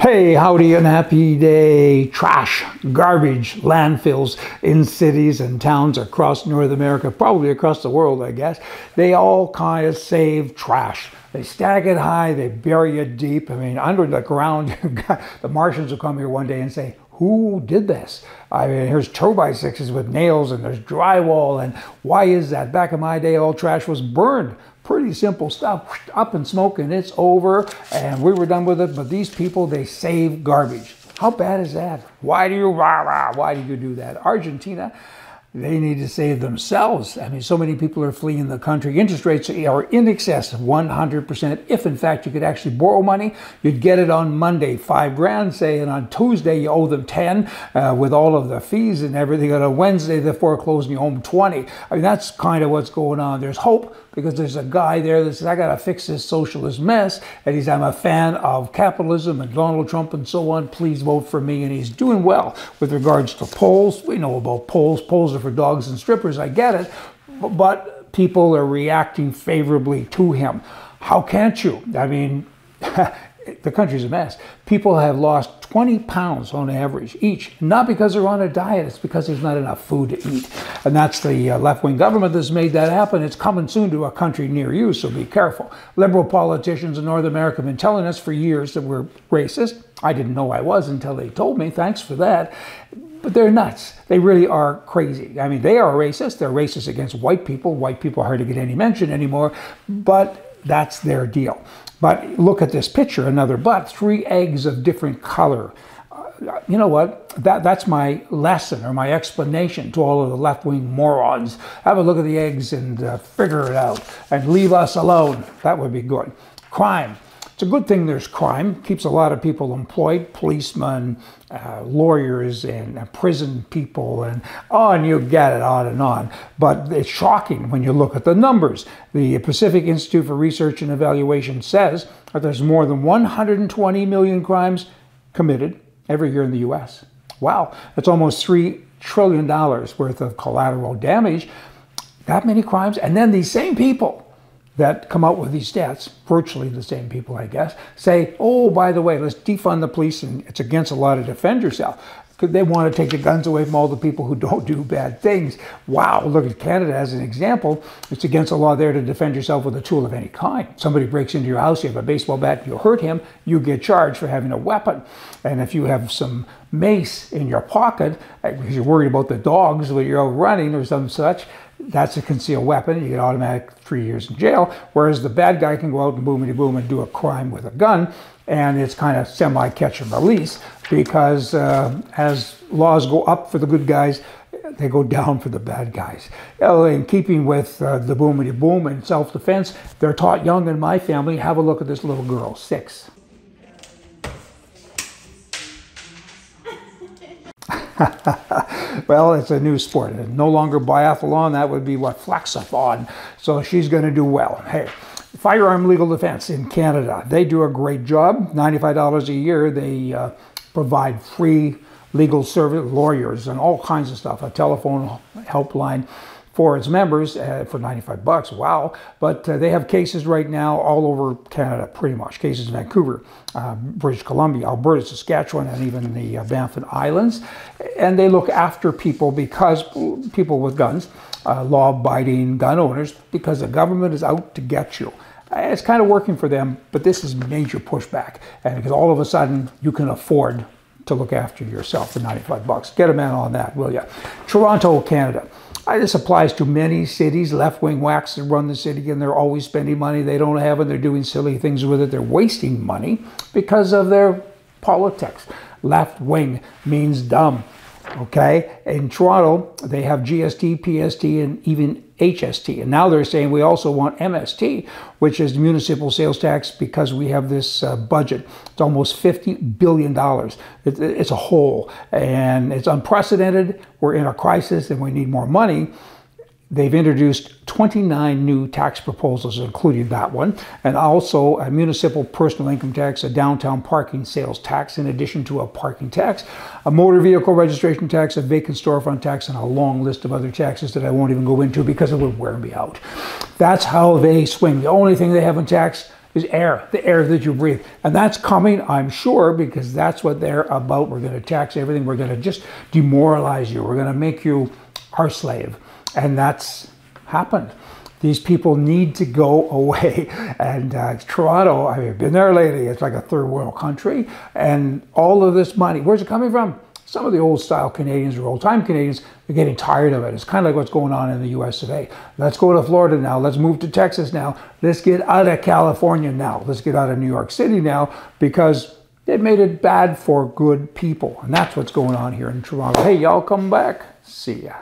Hey, howdy and happy day. Trash, garbage, landfills in cities and towns across North America, probably across the world, I guess. They all kind of save trash. They stack it high, they bury it deep. I mean, under the ground, the Martians will come here one day and say, who did this? I mean, here's two by sixes with nails and there's drywall. And why is that? Back in my day, all trash was burned. Pretty simple stuff. Up in smoke and it's over. And we were done with it. But these people, they save garbage. How bad is that? Why do you, rah, rah, why do you do that? Argentina, they need to save themselves. I mean, so many people are fleeing the country. Interest rates are in excess of 100%. If, in fact, you could actually borrow money, you'd get it on Monday, five grand, say, and on Tuesday, you owe them 10 uh, with all of the fees and everything. On a Wednesday, they foreclose and you home 20. I mean, that's kind of what's going on. There's hope because there's a guy there that says, I got to fix this socialist mess. And he's, I'm a fan of capitalism and Donald Trump and so on. Please vote for me. And he's doing well with regards to polls. We know about polls. Polls are for dogs and strippers. I get it. But people are reacting favorably to him. How can't you? I mean, the country's a mess. People have lost 20 pounds on average each, not because they're on a diet, it's because there's not enough food to eat. And that's the uh, left wing government that's made that happen. It's coming soon to a country near you, so be careful. Liberal politicians in North America have been telling us for years that we're racist. I didn't know I was until they told me. Thanks for that. But they're nuts. They really are crazy. I mean, they are racist. They're racist against white people. White people hardly get any mention anymore. But that's their deal. But look at this picture, another butt, three eggs of different color. Uh, you know what? That, that's my lesson or my explanation to all of the left wing morons. Have a look at the eggs and uh, figure it out and leave us alone. That would be good. Crime. It's a good thing there's crime. Keeps a lot of people employed, policemen, uh, lawyers, and uh, prison people, and on you get it, on and on. But it's shocking when you look at the numbers. The Pacific Institute for Research and Evaluation says that there's more than 120 million crimes committed every year in the U.S. Wow, that's almost $3 trillion worth of collateral damage. That many crimes. And then these same people that come out with these stats, virtually the same people, I guess, say, oh, by the way, let's defund the police and it's against a law to defend yourself. Because they want to take the guns away from all the people who don't do bad things. Wow, look at Canada as an example. It's against the law there to defend yourself with a tool of any kind. Somebody breaks into your house, you have a baseball bat, you hurt him, you get charged for having a weapon. And if you have some mace in your pocket, because you're worried about the dogs when you're out running or some such, that's a concealed weapon. You get automatic three years in jail. Whereas the bad guy can go out and boomity boom and do a crime with a gun, and it's kind of semi catch and release because uh, as laws go up for the good guys, they go down for the bad guys. In keeping with uh, the boomity boom and self defense, they're taught young in my family. Have a look at this little girl, six. well, it's a new sport. No longer biathlon. That would be what flexathon. So she's going to do well. Hey, firearm legal defense in Canada. They do a great job. $95 a year. They uh, provide free legal service, lawyers, and all kinds of stuff. A telephone helpline for its members uh, for 95 bucks. Wow. But uh, they have cases right now all over Canada, pretty much. Cases in Vancouver, uh, British Columbia, Alberta, Saskatchewan, and even the uh, Baffin Islands. And they look after people because people with guns, uh, law abiding gun owners, because the government is out to get you. It's kind of working for them, but this is major pushback. And because all of a sudden you can afford to look after yourself for 95 bucks. Get a man on that, will you? Toronto, Canada. This applies to many cities, left-wing whacks that run the city and they're always spending money they don't have and they're doing silly things with it. They're wasting money because of their politics. Left wing means dumb. Okay, in Toronto, they have GST, PST, and even HST. And now they're saying we also want MST, which is the municipal sales tax, because we have this uh, budget. It's almost $50 billion. It, it's a hole, and it's unprecedented. We're in a crisis, and we need more money. They've introduced 29 new tax proposals, including that one, and also a municipal personal income tax, a downtown parking sales tax, in addition to a parking tax, a motor vehicle registration tax, a vacant storefront tax, and a long list of other taxes that I won't even go into because it would wear me out. That's how they swing. The only thing they haven't taxed is air, the air that you breathe. And that's coming, I'm sure, because that's what they're about. We're going to tax everything. We're going to just demoralize you. We're going to make you our slave. And that's happened. These people need to go away. And uh, Toronto, I've been there lately. It's like a third world country. And all of this money, where's it coming from? Some of the old style Canadians or old time Canadians are getting tired of it. It's kind of like what's going on in the US today. Let's go to Florida now. Let's move to Texas now. Let's get out of California now. Let's get out of New York City now because it made it bad for good people. And that's what's going on here in Toronto. Hey, y'all come back. See ya.